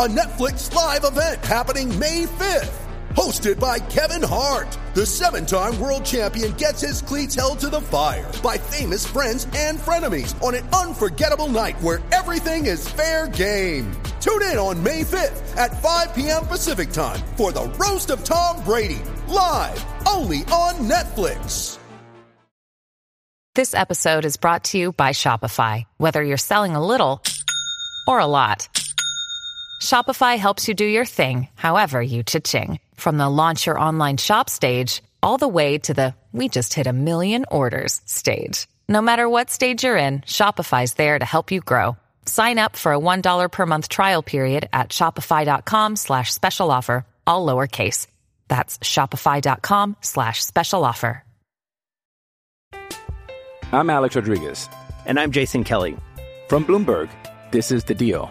a Netflix live event happening May 5th. Hosted by Kevin Hart, the seven time world champion gets his cleats held to the fire by famous friends and frenemies on an unforgettable night where everything is fair game. Tune in on May 5th at 5 p.m. Pacific time for the Roast of Tom Brady, live only on Netflix. This episode is brought to you by Shopify. Whether you're selling a little or a lot, Shopify helps you do your thing, however you cha-ching. From the launch your online shop stage, all the way to the we just hit a million orders stage. No matter what stage you're in, Shopify's there to help you grow. Sign up for a $1 per month trial period at shopify.com slash special offer, all lowercase. That's shopify.com slash special offer. I'm Alex Rodriguez. And I'm Jason Kelly. From Bloomberg, this is The Deal.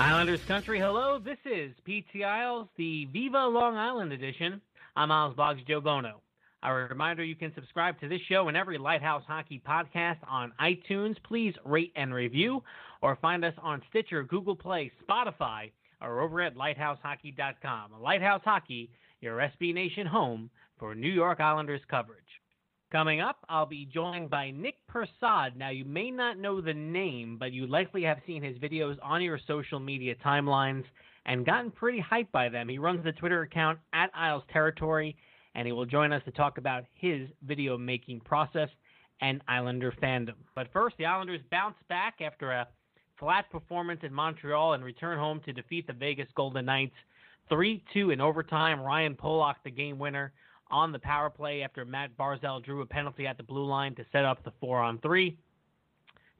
Islanders country, hello. This is PT Isles, the Viva Long Island edition. I'm Isles Boggs Joe Bono. A reminder you can subscribe to this show and every Lighthouse Hockey podcast on iTunes. Please rate and review, or find us on Stitcher, Google Play, Spotify, or over at lighthousehockey.com. Lighthouse Hockey, your SB Nation home for New York Islanders coverage. Coming up, I'll be joined by Nick Persad. Now, you may not know the name, but you likely have seen his videos on your social media timelines and gotten pretty hyped by them. He runs the Twitter account at Isles Territory, and he will join us to talk about his video making process and Islander fandom. But first, the Islanders bounce back after a flat performance in Montreal and return home to defeat the Vegas Golden Knights 3 2 in overtime. Ryan Pulock, the game winner, on the power play after Matt Barzal drew a penalty at the blue line to set up the 4 on 3.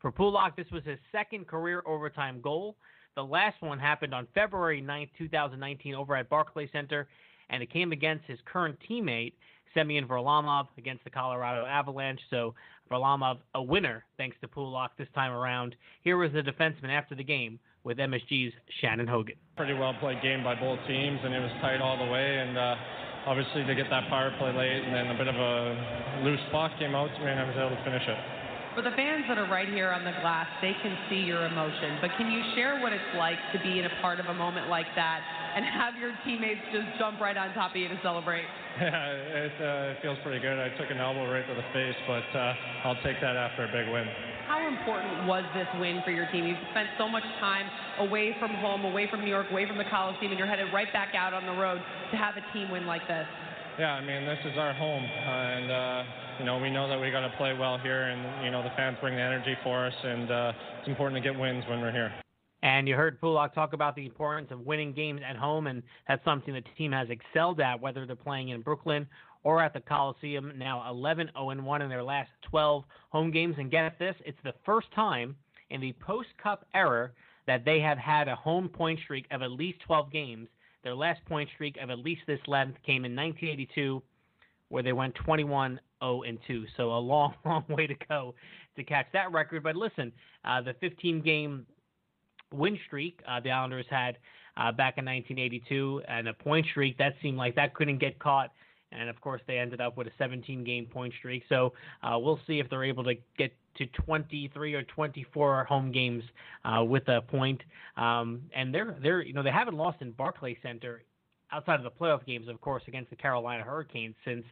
For Pulock, this was his second career overtime goal. The last one happened on February 9, 2019, over at Barclay Center, and it came against his current teammate, Semyon Varlamov, against the Colorado Avalanche. So Varlamov, a winner, thanks to Pulock this time around. Here was the defenseman after the game with MSG's Shannon Hogan. Pretty well played game by both teams, and it was tight all the way. And uh, obviously, to get that power play late and then a bit of a loose spot came out to me, and I was able to finish it. For the fans that are right here on the glass, they can see your emotion. But can you share what it's like to be in a part of a moment like that and have your teammates just jump right on top of you to celebrate? Yeah, it, uh, it feels pretty good. I took an elbow right to the face, but uh, I'll take that after a big win. How important was this win for your team? You've spent so much time away from home, away from New York, away from the Coliseum, and you're headed right back out on the road to have a team win like this. Yeah, I mean, this is our home, and uh, you know we know that we got to play well here, and you know the fans bring the energy for us, and uh, it's important to get wins when we're here. And you heard Pulock talk about the importance of winning games at home, and that's something the team has excelled at, whether they're playing in Brooklyn or at the Coliseum. Now 11 0 1 in their last 12 home games. And get this, it's the first time in the post Cup era that they have had a home point streak of at least 12 games. Their last point streak of at least this length came in 1982, where they went 21 0 2. So a long, long way to go to catch that record. But listen, uh, the 15 game win streak uh, the Islanders had uh, back in 1982 and a point streak that seemed like that couldn't get caught and of course they ended up with a 17 game point streak. So uh, we'll see if they're able to get to 23 or 24 home games uh, with a point. Um, and they're they're you know they haven't lost in Barclays Center outside of the playoff games, of course, against the Carolina Hurricanes since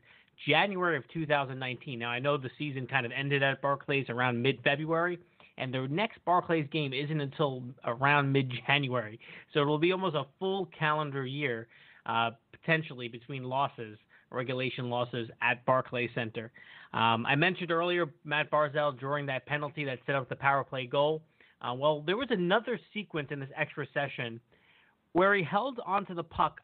January of 2019. Now I know the season kind of ended at Barclays around mid-February. And their next Barclays game isn't until around mid-January, so it'll be almost a full calendar year uh, potentially between losses regulation losses at Barclays Center. Um, I mentioned earlier Matt Barzal drawing that penalty that set up the power play goal. Uh, well, there was another sequence in this extra session where he held onto the puck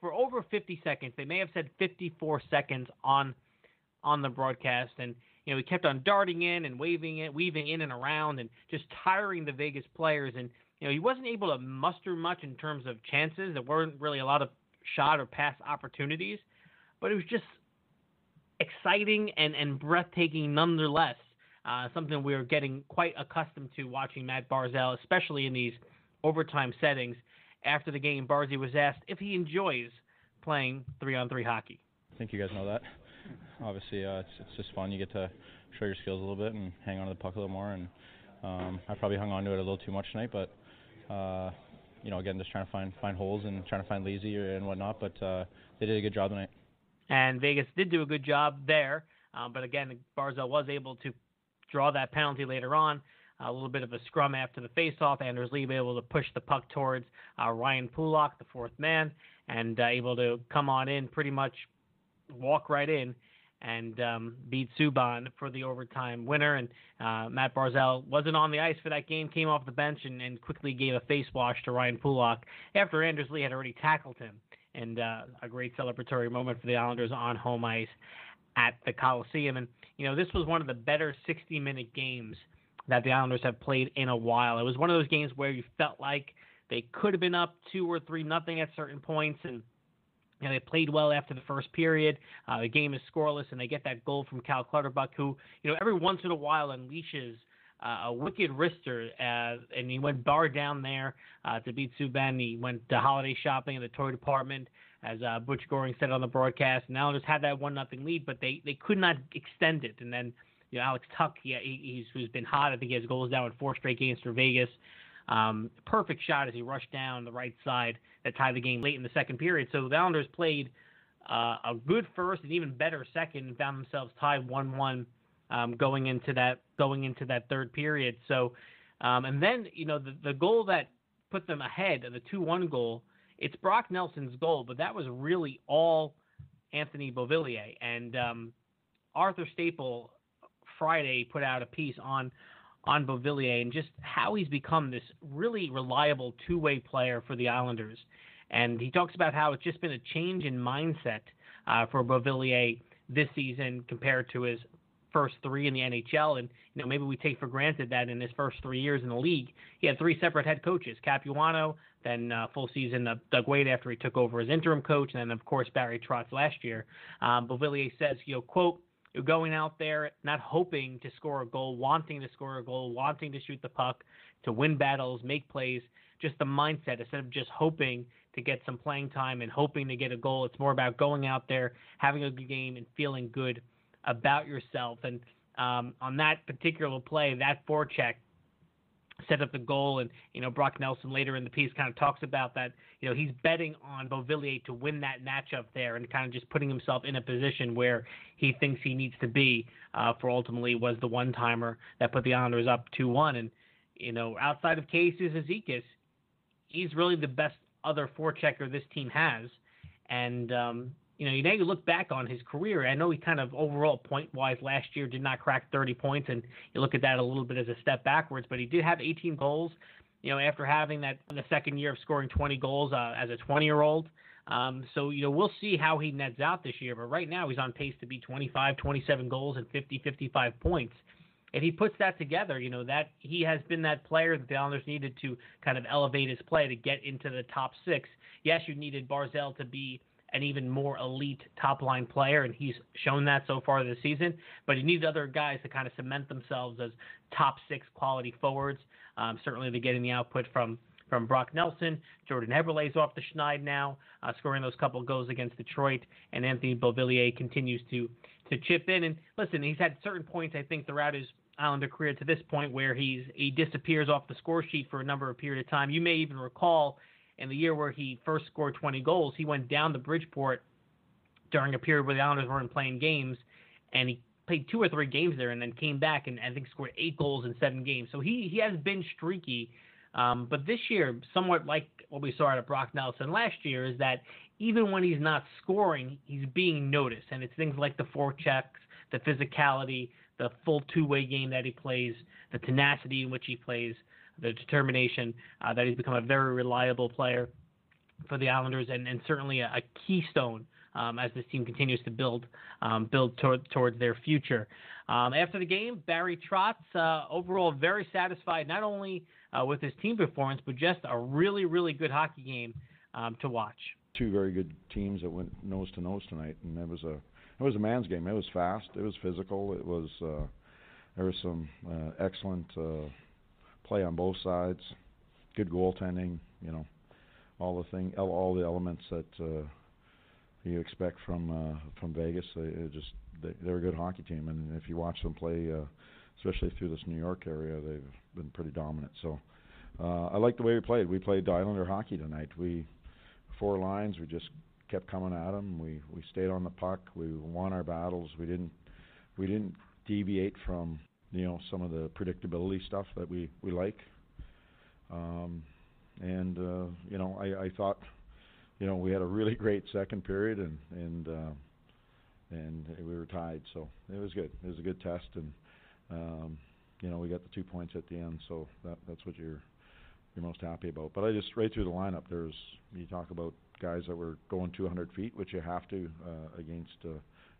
for over 50 seconds. They may have said 54 seconds on on the broadcast, and you know he kept on darting in and waving it, weaving in and around, and just tiring the Vegas players. And you know he wasn't able to muster much in terms of chances. There weren't really a lot of shot or pass opportunities but it was just exciting and, and breathtaking nonetheless. Uh, something we are getting quite accustomed to watching Matt Barzal, especially in these overtime settings. After the game, Barzy was asked if he enjoys playing three-on-three hockey. I think you guys know that. Obviously, uh, it's, it's just fun. You get to show your skills a little bit and hang on to the puck a little more. And um, I probably hung on to it a little too much tonight, but uh, you know, again, just trying to find find holes and trying to find lazy and whatnot. But uh, they did a good job tonight and Vegas did do a good job there. Uh, but again, Barzal was able to draw that penalty later on. A little bit of a scrum after the faceoff. Anders Lee able to push the puck towards uh, Ryan Pulock, the fourth man, and uh, able to come on in, pretty much walk right in and um, beat Subban for the overtime winner. And uh, Matt Barzal wasn't on the ice for that game, came off the bench and, and quickly gave a face wash to Ryan Pulock after Anders Lee had already tackled him and uh, a great celebratory moment for the Islanders on home ice at the Coliseum. And you know, this was one of the better 60-minute games that the Islanders have played in a while. It was one of those games where you felt like they could have been up two or three nothing at certain points, and you know, they played well after the first period. Uh, the game is scoreless, and they get that goal from Cal Clutterbuck, who you know every once in a while unleashes a wicked wrister, and he went bar down there uh, to beat Subban. He went to holiday shopping in the toy department, as uh, Butch Goring said on the broadcast. And Islanders had that one nothing lead, but they they could not extend it. And then you know Alex Tuch, he, he's who's been hot. I think he has goals down in four straight games for Vegas. Um, perfect shot as he rushed down the right side that tied the game late in the second period. So the Islanders played uh, a good first and even better second and found themselves tied one one um, going into that going into that third period. So, um, and then you know the the goal that put them ahead, the two one goal, it's Brock Nelson's goal, but that was really all Anthony Beauvillier and um, Arthur Staple Friday put out a piece on on Beauvillier and just how he's become this really reliable two way player for the Islanders. And he talks about how it's just been a change in mindset uh, for Beauvillier this season compared to his first three in the NHL, and you know maybe we take for granted that in his first three years in the league, he had three separate head coaches: Capuano, then uh, full season of Doug Weight after he took over as interim coach, and then of course Barry Trotz last year. Um, says, you know, quote. You're going out there not hoping to score a goal, wanting to score a goal, wanting to shoot the puck, to win battles, make plays. Just the mindset instead of just hoping to get some playing time and hoping to get a goal. It's more about going out there, having a good game, and feeling good about yourself. And um, on that particular play, that forecheck set up the goal. And, you know, Brock Nelson later in the piece kind of talks about that. You know, he's betting on Beauvillier to win that matchup there and kind of just putting himself in a position where he thinks he needs to be uh, for ultimately was the one timer that put the Islanders up 2 1. And, you know, outside of Casey Cizikas, he's really the best other forechecker this team has. And, um, you know, you now you look back on his career. I know he kind of overall point wise last year did not crack 30 points, and you look at that a little bit as a step backwards. But he did have 18 goals. You know, after having that the second year of scoring 20 goals uh, as a 20 year old. Um, so you know we'll see how he nets out this year. But right now he's on pace to be 25, 27 goals and 50, 55 points. If he puts that together, you know that he has been that player that the Islanders needed to kind of elevate his play to get into the top six. Yes, you needed Barzal to be an even more elite top line player, and he's shown that so far this season. But he needs other guys to kind of cement themselves as top six quality forwards. Um, certainly, they're getting the output from from Brock Nelson. Jordan Eberle's off the schneid now, uh, scoring those couple goals against Detroit, and Anthony Beauvillier continues to to chip in. And listen, he's had certain points I think throughout his Islander career to this point where he's he disappears off the score sheet for a number of period of time. You may even recall in the year where he first scored 20 goals, he went down to Bridgeport during a period where the Islanders weren't playing games, and he played two or three games there, and then came back and I think scored eight goals in seven games. So he he has been streaky. Um, but this year, somewhat like what we saw out of Brock Nelson last year, is that even when he's not scoring, he's being noticed, and it's things like the forechecks, the physicality, the full two-way game that he plays, the tenacity in which he plays, the determination uh, that he's become a very reliable player for the Islanders, and, and certainly a, a keystone um, as this team continues to build um, build toward, towards their future. Um, after the game, Barry Trotz uh, overall very satisfied not only uh, with his team performance, but just a really really good hockey game um, to watch. Two very good teams that went nose to nose tonight, and it was a it was a man's game. It was fast. It was physical. It was uh, there was some uh, excellent uh, play on both sides. Good goaltending. You know, all the thing, all the elements that uh, you expect from uh, from Vegas. They just they, they're a good hockey team, and if you watch them play, uh, especially through this New York area, they've been pretty dominant. So uh, I like the way we played. We played Islander hockey tonight. We four lines. We just kept coming at them. We we stayed on the puck. We won our battles. We didn't we didn't deviate from you know some of the predictability stuff that we we like. Um, and uh, you know I, I thought you know we had a really great second period and and uh, and we were tied. So it was good. It was a good test and. Um, you know, we got the two points at the end, so that that's what you're you're most happy about. But I just right through the lineup, there's you talk about guys that were going 200 feet, which you have to uh, against a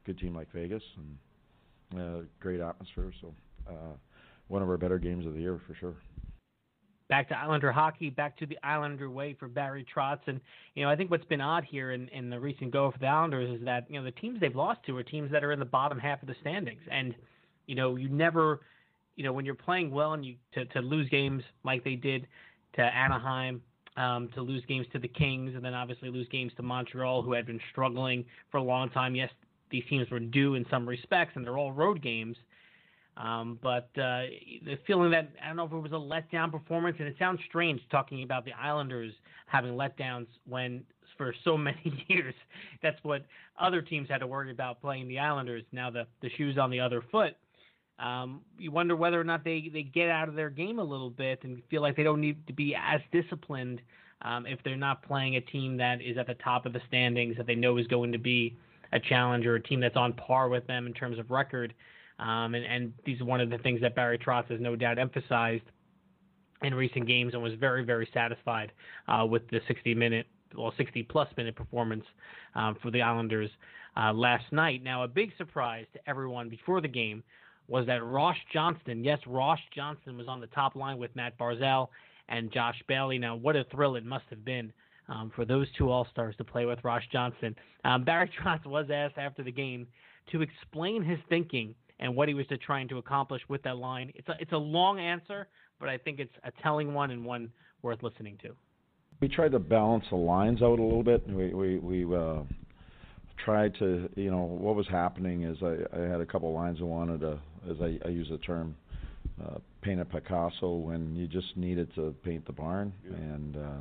good team like Vegas, and uh, great atmosphere. So uh, one of our better games of the year for sure. Back to Islander hockey, back to the Islander way for Barry Trotz, and you know I think what's been odd here in, in the recent go for the Islanders is that you know the teams they've lost to are teams that are in the bottom half of the standings, and you know you never, you know when you're playing well and you to to lose games like they did to Anaheim, um, to lose games to the Kings, and then obviously lose games to Montreal, who had been struggling for a long time. Yes, these teams were due in some respects, and they're all road games. Um, but uh, the feeling that I don't know if it was a letdown performance, and it sounds strange talking about the Islanders having letdowns when for so many years that's what other teams had to worry about playing the Islanders. Now the the shoes on the other foot. Um, you wonder whether or not they, they get out of their game a little bit and feel like they don't need to be as disciplined um, if they're not playing a team that is at the top of the standings that they know is going to be a challenger, a team that's on par with them in terms of record. Um, and, and these are one of the things that Barry Trotz has no doubt emphasized in recent games and was very, very satisfied uh, with the 60 minute, well, 60 plus minute performance um, for the Islanders uh, last night. Now, a big surprise to everyone before the game was that Ross Johnston, yes, Ross Johnston was on the top line with Matt Barzal and Josh Bailey. Now, what a thrill it must have been um, for those two All Stars to play with Ross Johnston. Um, Barry Trotz was asked after the game to explain his thinking and what he was trying to accomplish with that line. It's a, it's a long answer, but I think it's a telling one and one worth listening to. We tried to balance the lines out a little bit. We we we uh, tried to, you know, what was happening is I, I had a couple lines I wanted to, as I, I use the term, uh, paint a Picasso when you just needed to paint the barn, yeah. and uh,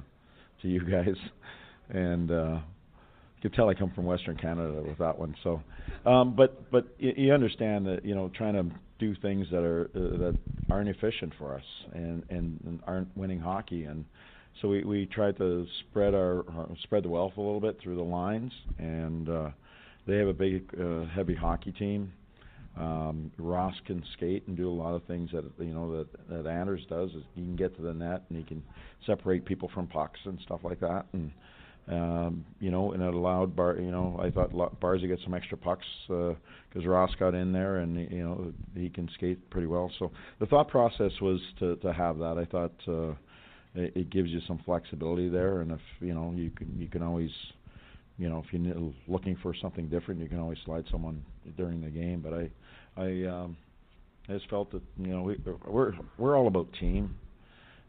to you guys, and uh, you can tell I come from Western Canada with that one. So, um, but but you, you understand that you know trying to do things that are uh, that aren't efficient for us and, and and aren't winning hockey and so we we tried to spread our spread the wealth a little bit through the lines, and uh, they have a big uh, heavy hockey team. Um, Ross can skate and do a lot of things that you know that that Anders does. Is he can get to the net and he can separate people from pucks and stuff like that. And um, you know, and it allowed Bar. You know, I thought Bars to get some extra pucks because uh, Ross got in there and you know he can skate pretty well. So the thought process was to to have that. I thought. Uh, it, it gives you some flexibility there. And if you know, you can you can always, you know, if you're looking for something different, you can always slide someone during the game. But I, I, um, I just felt that you know we we're we're all about team,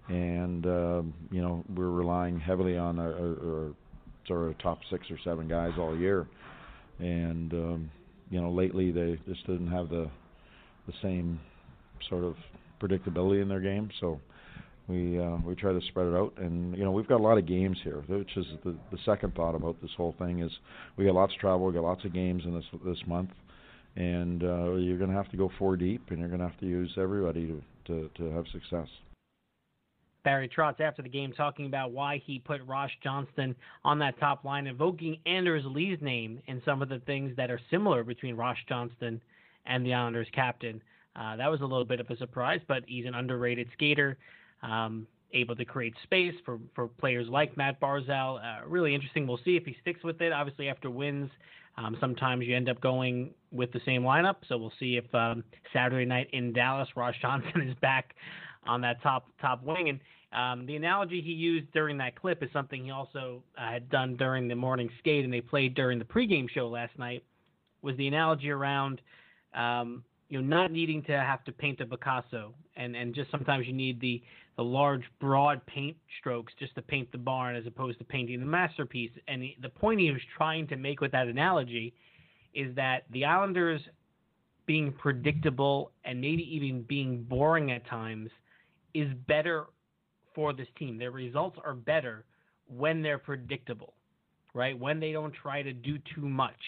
and um, you know we're relying heavily on our, our, our sort of top six or seven guys all year, and um, you know lately they just didn't have the the same sort of predictability in their game. So we uh, we try to spread it out, and you know we've got a lot of games here, which is the the second thought about this whole thing is we got lots of travel, we got lots of games in this this month, and uh, you're going to have to go four deep, and you're going to have to use everybody to to, to have success. Barry Trotz after the game talking about why he put Ross Johnston on that top line, invoking Anders Lee's name and some of the things that are similar between Ross Johnston and the Islanders captain. Uh, that was a little bit of a surprise, but he's an underrated skater, um, able to create space for, for players like Matt Barzal. Uh, really interesting. We'll see if he sticks with it. Obviously, after wins, um, sometimes you end up going with the same lineup. So we'll see if um, Saturday night in Dallas, Ross Johnston is back on that top top wing. And um, the analogy he used during that clip is something he also uh, had done during the morning skate, and they played during the pregame show last night. Was the analogy around um, you know not needing to have to paint a Picasso, and and just sometimes you need the the large broad paint strokes just to paint the barn as opposed to painting the masterpiece. And the, the point he was trying to make with that analogy is that the Islanders being predictable and maybe even being boring at times is better for this team. Their results are better when they're predictable, right? When they don't try to do too much.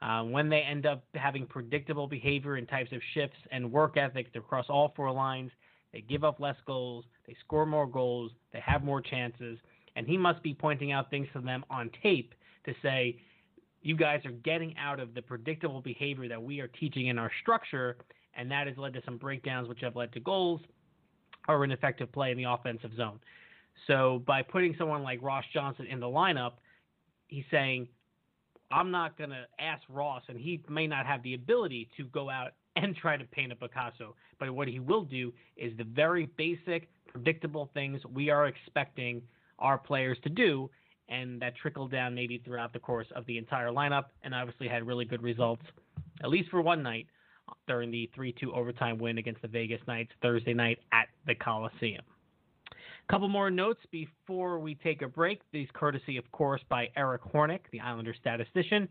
Uh, when they end up having predictable behavior and types of shifts and work ethic across all four lines, they give up less goals, they score more goals, they have more chances, and he must be pointing out things to them on tape to say, you guys are getting out of the predictable behavior that we are teaching in our structure, and that has led to some breakdowns, which have led to goals or an effective play in the offensive zone. So by putting someone like Ross Johnston in the lineup, he's saying, I'm not going to ask Ross, and he may not have the ability to go out and try to paint a Picasso. But what he will do is the very basic, predictable things we are expecting our players to do, and that trickled down maybe throughout the course of the entire lineup, and obviously had really good results, at least for one night during the 3 2 overtime win against the Vegas Knights Thursday night at the Coliseum. A couple more notes before we take a break. These courtesy, of course, by Eric Hornick, the Islander statistician.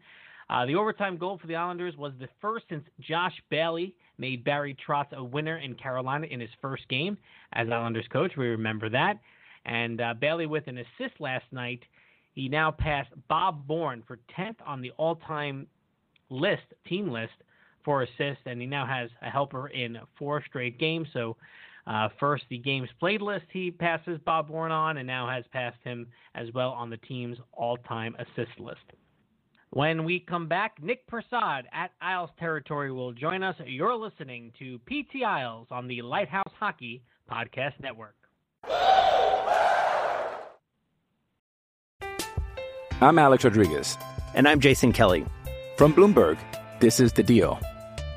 Uh, the overtime goal for the Islanders was the first since Josh Bailey made Barry Trotz a winner in Carolina in his first game as Islanders coach. We remember that. And uh, Bailey, with an assist last night, he now passed Bob Bourne for 10th on the all time list, team list, for assists, and he now has a helper in four straight games. So, uh, first, the games played list he passes Bob Bourne on, and now has passed him as well on the team's all time assist list. When we come back, Nick Prasad at Isles Territory will join us. You're listening to PT Isles on the Lighthouse Hockey Podcast Network. I'm Alex Rodriguez. And I'm Jason Kelly. From Bloomberg, this is The Deal.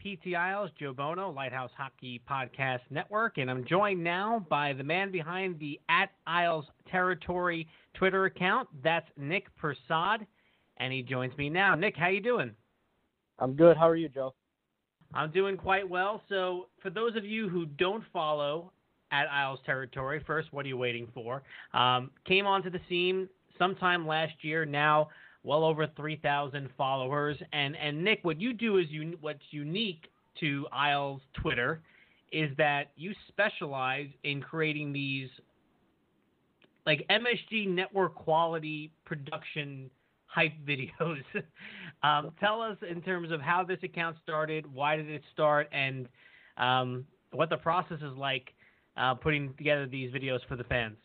PT Isles, Joe Bono, Lighthouse Hockey Podcast Network, and I'm joined now by the man behind the at Isles Territory Twitter account. That's Nick Prasad, and he joins me now. Nick, how you doing? I'm good. How are you, Joe? I'm doing quite well. So, for those of you who don't follow at Isles Territory, first, what are you waiting for? Um, came onto the scene sometime last year. Now, well over 3,000 followers. And and Nick, what you do is un- what's unique to Isles Twitter is that you specialize in creating these like MSG network quality production hype videos. um, tell us in terms of how this account started, why did it start, and um, what the process is like uh, putting together these videos for the fans.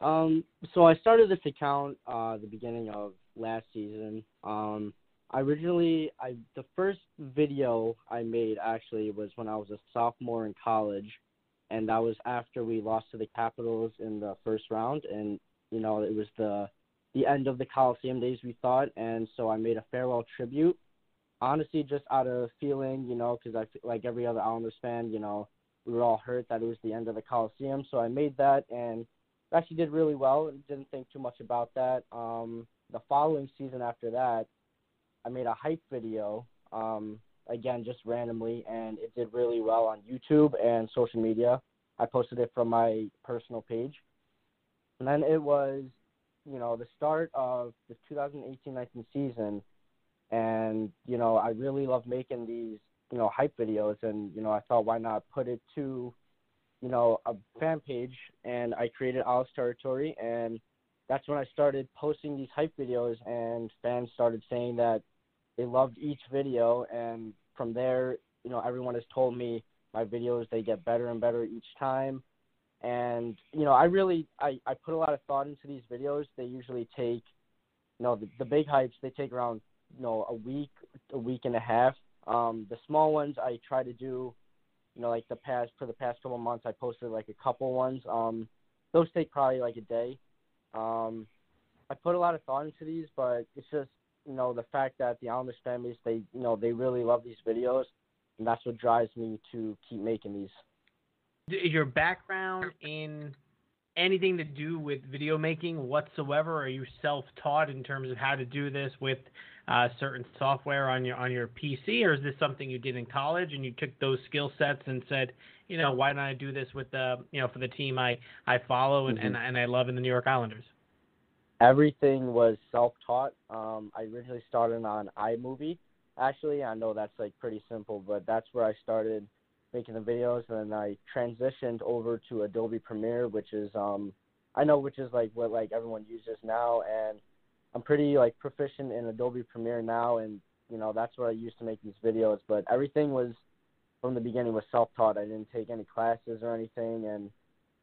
Um, so I started this account uh, the beginning of last season. Um, I originally, I the first video I made actually was when I was a sophomore in college, and that was after we lost to the Capitals in the first round, and you know it was the the end of the Coliseum days we thought, and so I made a farewell tribute. Honestly, just out of feeling, you know, because I feel like every other Islanders fan, you know, we were all hurt that it was the end of the Coliseum, so I made that and actually did really well. Didn't think too much about that. Um, the following season after that, I made a hype video, um, again just randomly, and it did really well on YouTube and social media. I posted it from my personal page, and then it was, you know, the start of the 2018-19 season, and you know I really love making these, you know, hype videos, and you know I thought why not put it to you know, a fan page? And I created Isles Territory and that's when I started posting these hype videos and fans started saying that they loved each video and from there, you know, everyone has told me my videos they get better and better each time. And, you know, I really I, I put a lot of thought into these videos. They usually take you know, the, the big hypes they take around, you know, a week, a week and a half. Um, the small ones I try to do you know, like the past for the past couple months, I posted like a couple ones. Um, those take probably like a day. Um, I put a lot of thought into these, but it's just you know the fact that the fan base they you know they really love these videos, and that's what drives me to keep making these. Is your background in anything to do with video making whatsoever? Are you self-taught in terms of how to do this with uh, certain software on your on your PC, or is this something you did in college and you took those skill sets and said, you know, why don't I do this with the you know for the team I I follow and mm-hmm. and, and I love in the New York Islanders? Everything was self-taught. Um, I originally started on iMovie. Actually, I know that's like pretty simple, but that's where I started making the videos, and then I transitioned over to Adobe Premiere, which is um, I know which is like what like everyone uses now, and I'm pretty like proficient in Adobe Premiere now, and you know that's what I used to make these videos. But everything was from the beginning was self-taught. I didn't take any classes or anything, and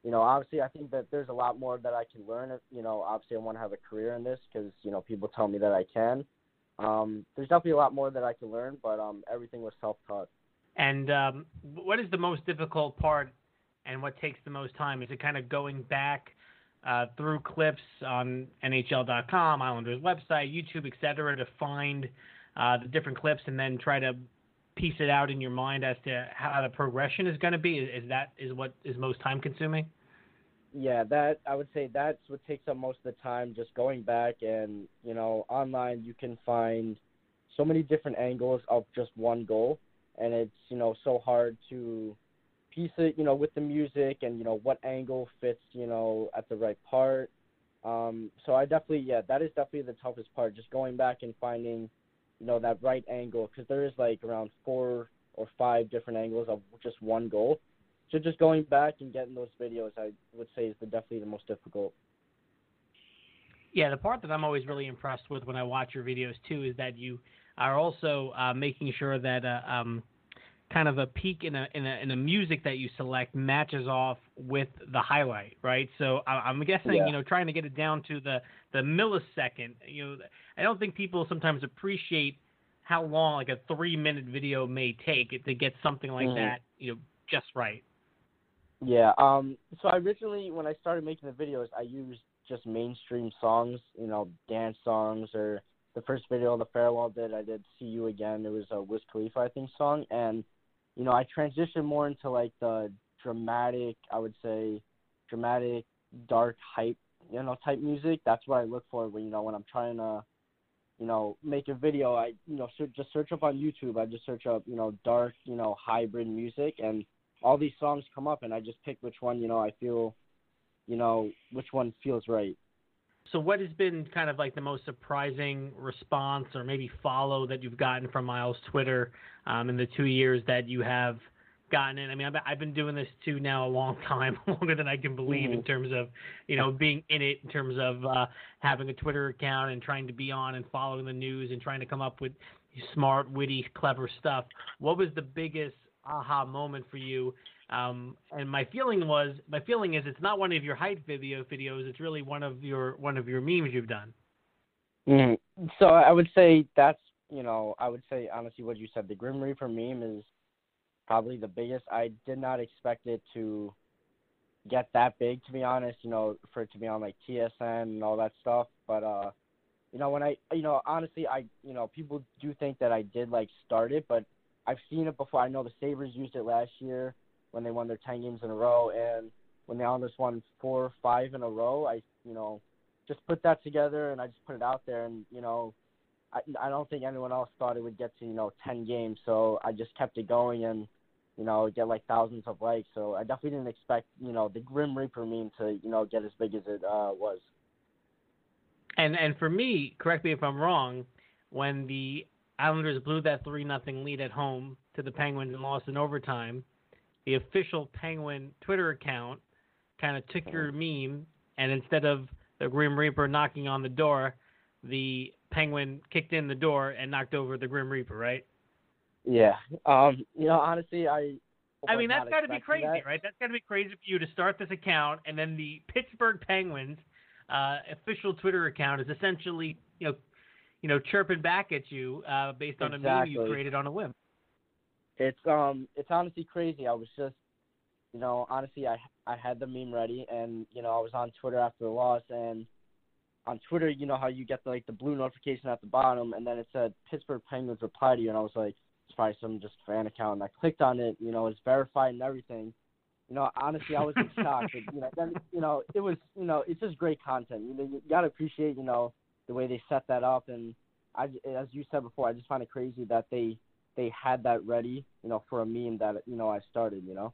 you know obviously I think that there's a lot more that I can learn. You know obviously I want to have a career in this because you know people tell me that I can. Um, there's definitely a lot more that I can learn, but um, everything was self-taught. And um, what is the most difficult part, and what takes the most time? Is it kind of going back? Uh, through clips on NHL.com, Islanders website, YouTube, etc., to find uh, the different clips and then try to piece it out in your mind as to how the progression is going to be. Is, is that is what is most time consuming? Yeah, that I would say that's what takes up most of the time. Just going back and you know online, you can find so many different angles of just one goal, and it's you know so hard to piece it, you know, with the music and you know what angle fits, you know, at the right part. Um, so I definitely, yeah, that is definitely the toughest part, just going back and finding, you know, that right angle because there is like around four or five different angles of just one goal. So just going back and getting those videos, I would say is the, definitely the most difficult. Yeah, the part that I'm always really impressed with when I watch your videos too is that you are also uh, making sure that uh, um, kind of a peak in a in a in a music that you select matches off with the highlight, right? So I, am guessing yeah. you know trying to get it down to the the millisecond. You know, I don't think people sometimes appreciate how long like a three minute video may take to get something like mm-hmm. that you know just right. Yeah. Um. So I originally when I started making the videos, I used just mainstream songs, you know, dance songs or the first video the farewell did I did see you again it was a Wiz Khalifa I think song and you know, I transitioned more into like the dramatic, I would say, dramatic, dark hype, you know, type music. That's what I look for when you know when I'm trying to, you know, make a video. I you know search, just search up on YouTube. I just search up you know dark, you know, hybrid music, and all these songs come up, and I just pick which one you know I feel, you know, which one feels right. So, what has been kind of like the most surprising response or maybe follow that you've gotten from Miles' Twitter um, in the two years that you have gotten in? I mean, I've, been doing this too now a long time, longer than I can believe, mm-hmm. in terms of you know being in it, in terms of uh, having a Twitter account and trying to be on and following the news and trying to come up with smart, witty, clever stuff. What was the biggest aha moment for you um, and my feeling was, my feeling is, it's not one of your hype video videos. It's really one of your one of your memes you've done. mm So I would say that's you know I would say honestly what you said. The Grim Reaper meme is probably the biggest. I did not expect it to get that big to be honest. You know, for it to be on like TSN and all that stuff. But uh, you know, when I you know honestly, I you know people do think that I did like start it, but I've seen it before. I know the Sabres used it last year when they won their ten games in a row, and when the Islanders won four or five in a row, I you know just put that together and I just put it out there, and you know. I, I don't think anyone else thought it would get to you know ten games, so I just kept it going and you know, get like thousands of likes. So I definitely didn't expect, you know, the Grim Reaper meme to, you know, get as big as it uh, was. And and for me, correct me if I'm wrong, when the Islanders blew that three nothing lead at home to the Penguins and lost in overtime, the official Penguin Twitter account kind of took your meme and instead of the Grim Reaper knocking on the door, the Penguin kicked in the door and knocked over the Grim Reaper, right? Yeah. Um, you know, honestly, I. I mean, that's got to be crazy, that. right? That's got to be crazy for you to start this account, and then the Pittsburgh Penguins uh, official Twitter account is essentially, you know, you know, chirping back at you uh, based on exactly. a meme you created on a whim. It's um, it's honestly crazy. I was just, you know, honestly, I I had the meme ready, and you know, I was on Twitter after the loss, and on Twitter, you know how you get the, like the blue notification at the bottom, and then it said Pittsburgh Penguins reply to you, and I was like it's probably some just fan account. And I clicked on it, you know, it's verified and everything. You know, honestly, I was in shock. But, you know, then you know, it was, you know, it's just great content. You know, you gotta appreciate, you know, the way they set that up. And I, as you said before, I just find it crazy that they they had that ready, you know, for a meme that you know I started. You know.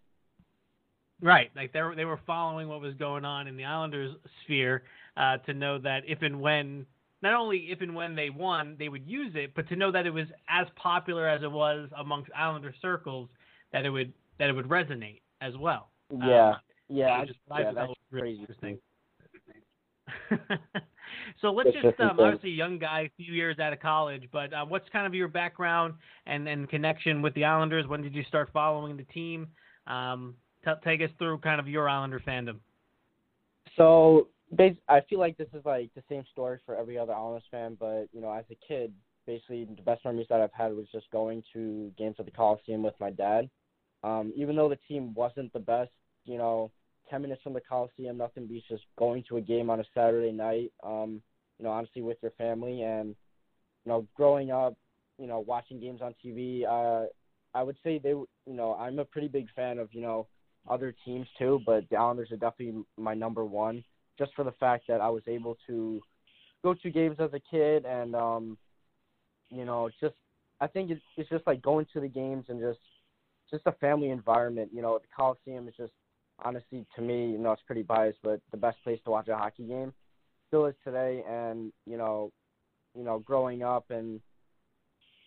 Right, like they were they were following what was going on in the Islanders sphere uh, to know that if and when not only if and when they won, they would use it, but to know that it was as popular as it was amongst Islander circles, that it would that it would resonate as well. Yeah, um, yeah, I just, yeah, that's that was really crazy. interesting. so let's just um, obviously a young guy, a few years out of college, but uh, what's kind of your background and and connection with the Islanders? When did you start following the team? Um, t- take us through kind of your Islander fandom. So I feel like this is like the same story for every other Islanders fan, but you know, as a kid, basically the best memories that I've had was just going to games at the Coliseum with my dad. Um, even though the team wasn't the best, you know, ten minutes from the Coliseum, nothing beats just going to a game on a Saturday night. Um, you know, honestly, with your family and you know, growing up, you know, watching games on TV. Uh, I would say they, you know, I'm a pretty big fan of you know other teams too, but the Islanders are definitely my number one, just for the fact that I was able to go to games as a kid, and um, you know, just I think it's it's just like going to the games and just just a family environment. You know, the Coliseum is just honestly to me, you know, it's pretty biased, but the best place to watch a hockey game still is today. And you know, you know, growing up, and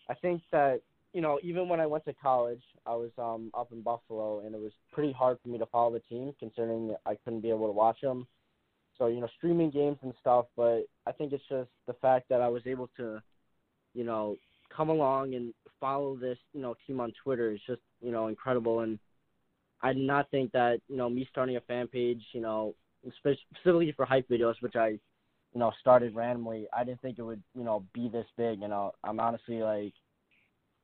I think that you know, even when I went to college, I was um up in Buffalo, and it was pretty hard for me to follow the team, considering I couldn't be able to watch them. So you know, streaming games and stuff. But I think it's just the fact that I was able to, you know, come along and follow this, you know, team on Twitter is just you know incredible. And I did not think that you know me starting a fan page, you know, specifically for hype videos, which I, you know, started randomly. I didn't think it would you know be this big. You know, I'm honestly like.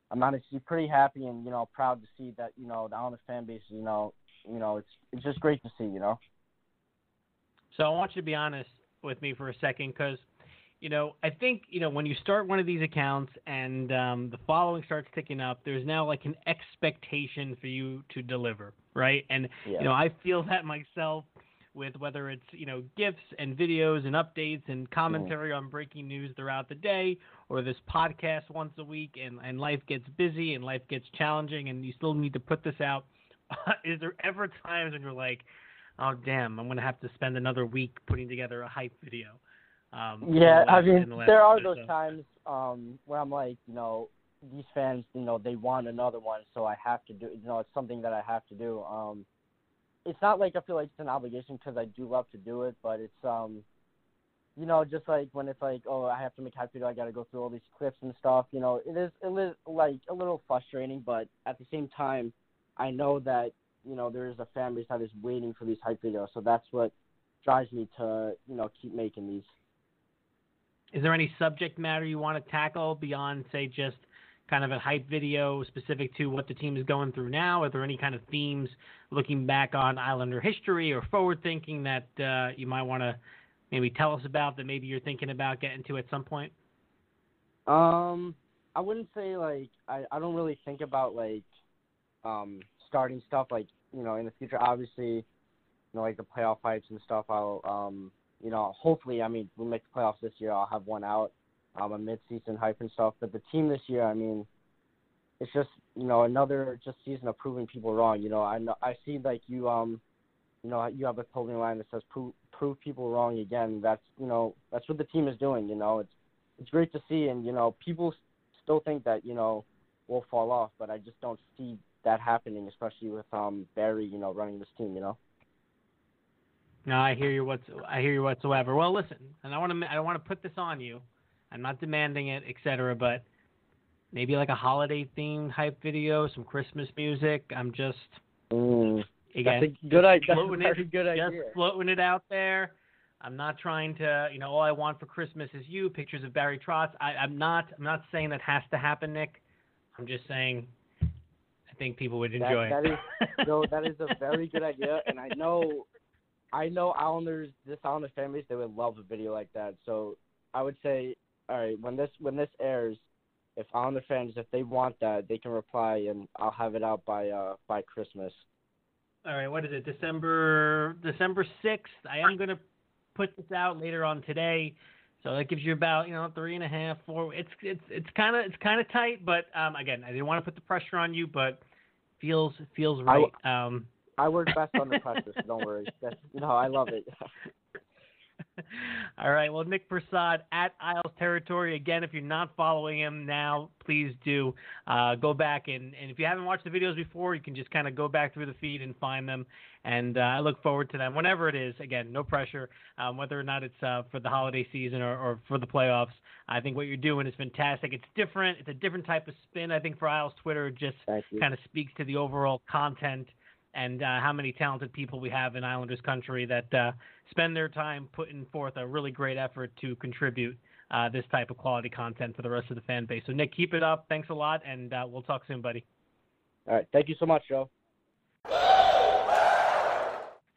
I'm honestly pretty happy and you know proud to see that you know the Islanders fan base. You know, you know it's it's just great to see. You know. So I want you to be honest with me for a second, because you know I think you know when you start one of these accounts and um, the following starts ticking up, there's now like an expectation for you to deliver, right? And Yeah. you know I feel that myself with whether it's you know gifts and videos and updates and commentary on breaking news throughout the day or this podcast once a week and and life gets busy and life gets challenging and you still need to put this out is there ever times when you're like oh damn i'm going to have to spend another week putting together a hype video um the Yeah, I mean, the there are those so. times um where I'm like, you know, these fans, you know, they want another one, so I have to do. You know, it's something that I have to do. Um, it's not like I feel like it's an obligation because I do love to do it, but it's um, you know, just like when it's like, oh, I have to make hype video, I got to go through all these clips and stuff. You know, it is a little like a little frustrating, but at the same time, I know that you know there is a fan base that is waiting for these hype videos, so that's what drives me to you know keep making these. Is there any subject matter you want to tackle beyond say just kind of a hype video specific to what the team is going through now? Are there any kind of themes looking back on Islander history or forward thinking that uh, you might want to maybe tell us about that maybe you're thinking about getting to at some point? Um, I wouldn't say like I I don't really think about like um starting stuff like you know in the future. Obviously, you know like the playoff fights and stuff. I'll um you know hopefully I mean we make the playoffs this year. I'll have one out. Um, a mid-season hype and stuff. But the team this year, I mean, it's just you know another just season of proving people wrong. You know I know I see like you um you know you have a clothing line that says prove prove people wrong again. That's you know that's what the team is doing. You know it's it's great to see, and you know people still think that you know we'll fall off, but I just don't see that happening, especially with um Barry, you know, running this team. You know. No, I hear you. What's I hear you whatsoever. Well, listen, and I want to I want to put this on you. I'm not demanding it, etc. But maybe like a holiday themed hype video, some Christmas music. I'm just mm, again that's a good idea. Floating That's it, good idea. Just floating it out there. I'm not trying to, you know, all I want for Christmas is you. Pictures of Barry Trotz. I, I'm not. I'm not saying that has to happen, Nick. I'm just saying. I think people would enjoy that, it. That is, no, that is a very good idea, and I know, I know Islanders, this Islander fan base, they would love a video like that. So I would say, all right, when this when this airs, if Islander fans, if they want that, they can reply, and I'll have it out by uh by Christmas. All right, what is it? December December sixth. I am going to put this out later on today, so that gives you about you know three and a half, four. It's it's it's kind of it's kind of tight, but um, again, I didn't want to put the pressure on you, but feels feels right. um, I work best under pressure, so don't worry. That's you know I love it. All right. Well, Nick Prasad at Isles Territory. Again, if you're not following him now, please do uh, go back and, and if you haven't watched the videos before, you can just kind of go back through the feed and find them. And uh, I look forward to them whenever it is. Again, no pressure, um, whether or not it's uh, for the holiday season or, or for the playoffs. I think what you're doing is fantastic. It's different. It's a different type of spin. I think for Isles Twitter, it just kind of speaks to the overall content and uh, how many talented people we have in Islanders country that uh, spend their time putting forth a really great effort to contribute uh, this type of quality content for the rest of the fan base. So, Nick, keep it up. Thanks a lot, and uh, we'll talk soon, buddy. All right. Thank you so much, Joe.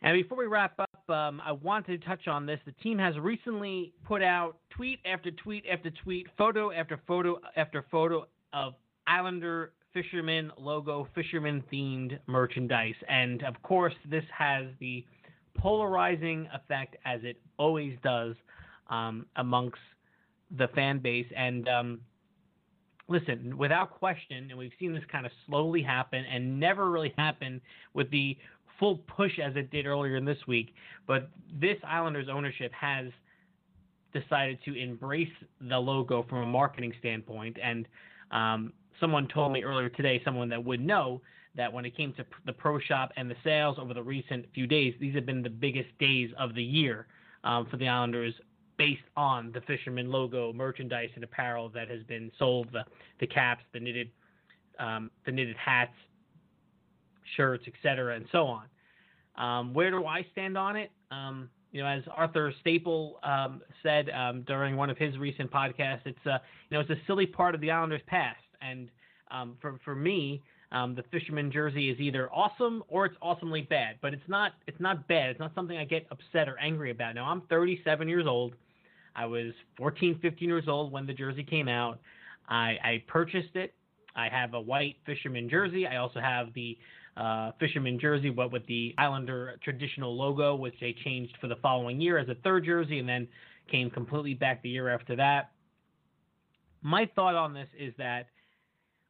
And before we wrap up, um, I wanted to touch on this. The team has recently put out tweet after tweet after tweet, photo after photo after photo of Islander fisherman logo, fisherman themed merchandise. And of course, this has the polarizing effect, as it always does, um, amongst the fan base. And um, listen, without question, and we've seen this kind of slowly happen and never really happen with the full push as it did earlier in this week. But this Islanders ownership has decided to embrace the logo from a marketing standpoint and um, someone told me earlier today, someone that would know that when it came to the pro shop and the sales over the recent few days, these have been the biggest days of the year um, for the Islanders based on the fisherman logo merchandise and apparel that has been sold the, the caps the knitted um, the knitted hats shirts etc and so on. Um, where do I stand on it? Um, you know, as Arthur Staple um, said um, during one of his recent podcasts, it's a you know it's a silly part of the Islanders' past, and um, for for me, um, the fisherman jersey is either awesome or it's awesomely bad. But it's not it's not bad. It's not something I get upset or angry about. Now I'm 37 years old. I was 14, 15 years old when the jersey came out. I, I purchased it. I have a white fisherman jersey. I also have the uh, fisherman jersey, but with the Islander traditional logo, which they changed for the following year as a third jersey, and then came completely back the year after that. My thought on this is that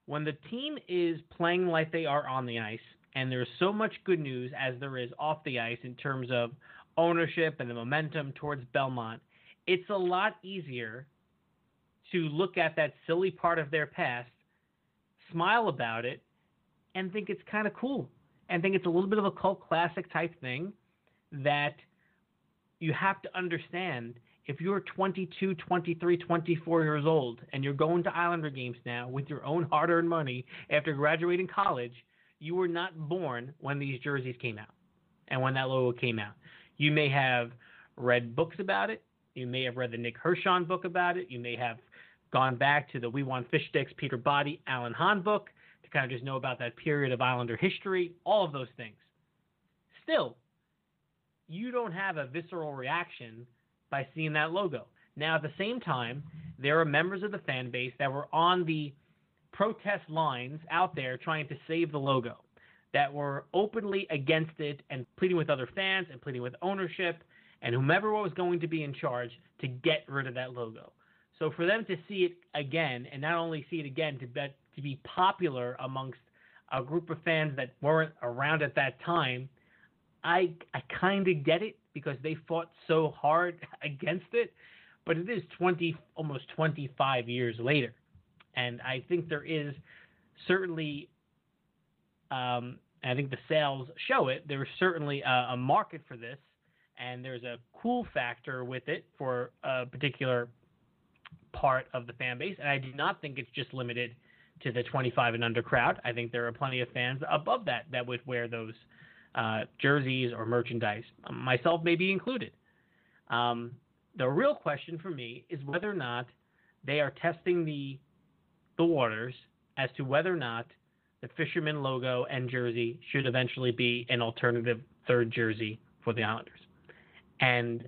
when the team is playing like they are on the ice, and there's so much good news as there is off the ice in terms of ownership and the momentum towards Belmont, it's a lot easier to look at that silly part of their past, smile about it, and think it's kind of cool and think it's a little bit of a cult classic type thing that you have to understand if you're 22, 23, 24 years old and you're going to Islander games now with your own hard earned money after graduating college, you were not born when these jerseys came out and when that logo came out. You may have read books about it. You may have read the Nick Hirshon book about it. You may have gone back to the We Want Fish Sticks, Peter Botte, Alan Hahn book to kind of just know about that period of Islander history, all of those things. Still, you don't have a visceral reaction by seeing that logo. Now, at the same time, there are members of the fan base that were on the protest lines out there trying to save the logo, that were openly against it and pleading with other fans and pleading with ownership and whomever was going to be in charge to get rid of that logo. So for them to see it again, and not only see it again, to be, to be popular amongst a group of fans that weren't around at that time, I I kind of get it because they fought so hard against it, but it is 20 almost 25 years later, and I think there is certainly, um, I think the sales show it. There's certainly a, a market for this, and there's a cool factor with it for a particular part of the fan base, and I do not think it's just limited to the 25 and under crowd. I think there are plenty of fans above that that would wear those uh, jerseys or merchandise, myself may be included. Um, the real question for me is whether or not they are testing the the waters as to whether or not the fisherman logo and jersey should eventually be an alternative third jersey for the Islanders. And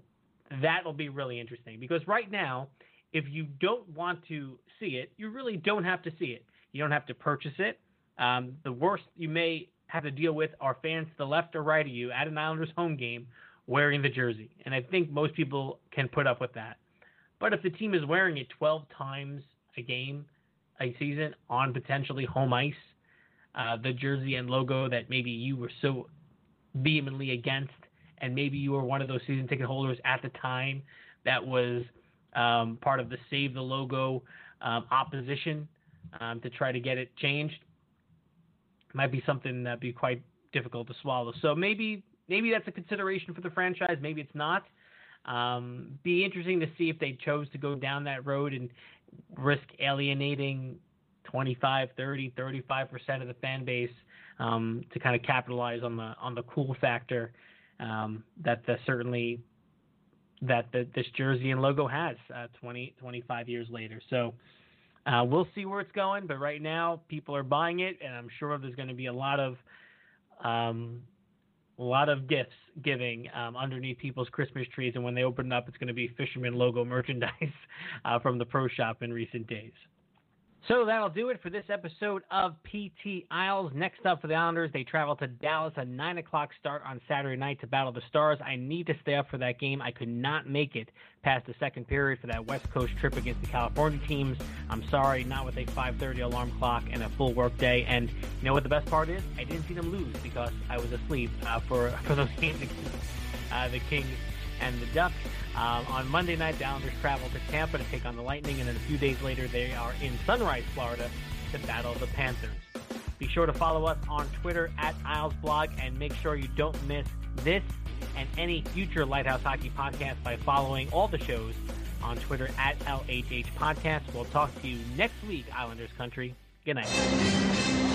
that'll be really interesting because right now if you don't want to see it, you really don't have to see it. You don't have to purchase it. Um, the worst you may have to deal with are fans to the left or right of you at an Islanders home game wearing the jersey. And I think most people can put up with that. But if the team is wearing it 12 times a game, a season, on potentially home ice, uh, the jersey and logo that maybe you were so vehemently against, and maybe you were one of those season ticket holders at the time that was – um, part of the Save the Logo um, opposition um, to try to get it changed. Might be something that'd be quite difficult to swallow. So maybe maybe that's a consideration for the franchise. Maybe it's not. Um, be interesting to see if they chose to go down that road and risk alienating 25, 30, 35 percent of the fan base um, to kind of capitalize on the on the cool factor um, that the, certainly that the, this jersey and logo has uh, 20, 25 years later. So uh, we'll see where it's going, but right now people are buying it, and I'm sure there's going to be a lot of um, a lot of gifts giving um, underneath people's Christmas trees, and when they open it up, it's going to be fisherman logo merchandise uh, from the pro shop in recent days. So that'll do it for this episode of PT Isles. Next up for the Islanders, they travel to Dallas, a 9 o'clock start on Saturday night to battle the Stars. I need to stay up for that game. I could not make it past the second period for that West Coast trip against the California teams. I'm sorry, not with a 5.30 alarm clock and a full work day. And you know what the best part is? I didn't see them lose because I was asleep uh, for, for those games. Uh, the Kings and the Ducks. Um, on Monday night, the Islanders travel to Tampa to take on the Lightning, and then a few days later, they are in Sunrise, Florida, to battle the Panthers. Be sure to follow us on Twitter at IslesBlog, and make sure you don't miss this and any future Lighthouse Hockey podcast by following all the shows on Twitter at LHH Podcast. We'll talk to you next week, Islanders Country. Good night.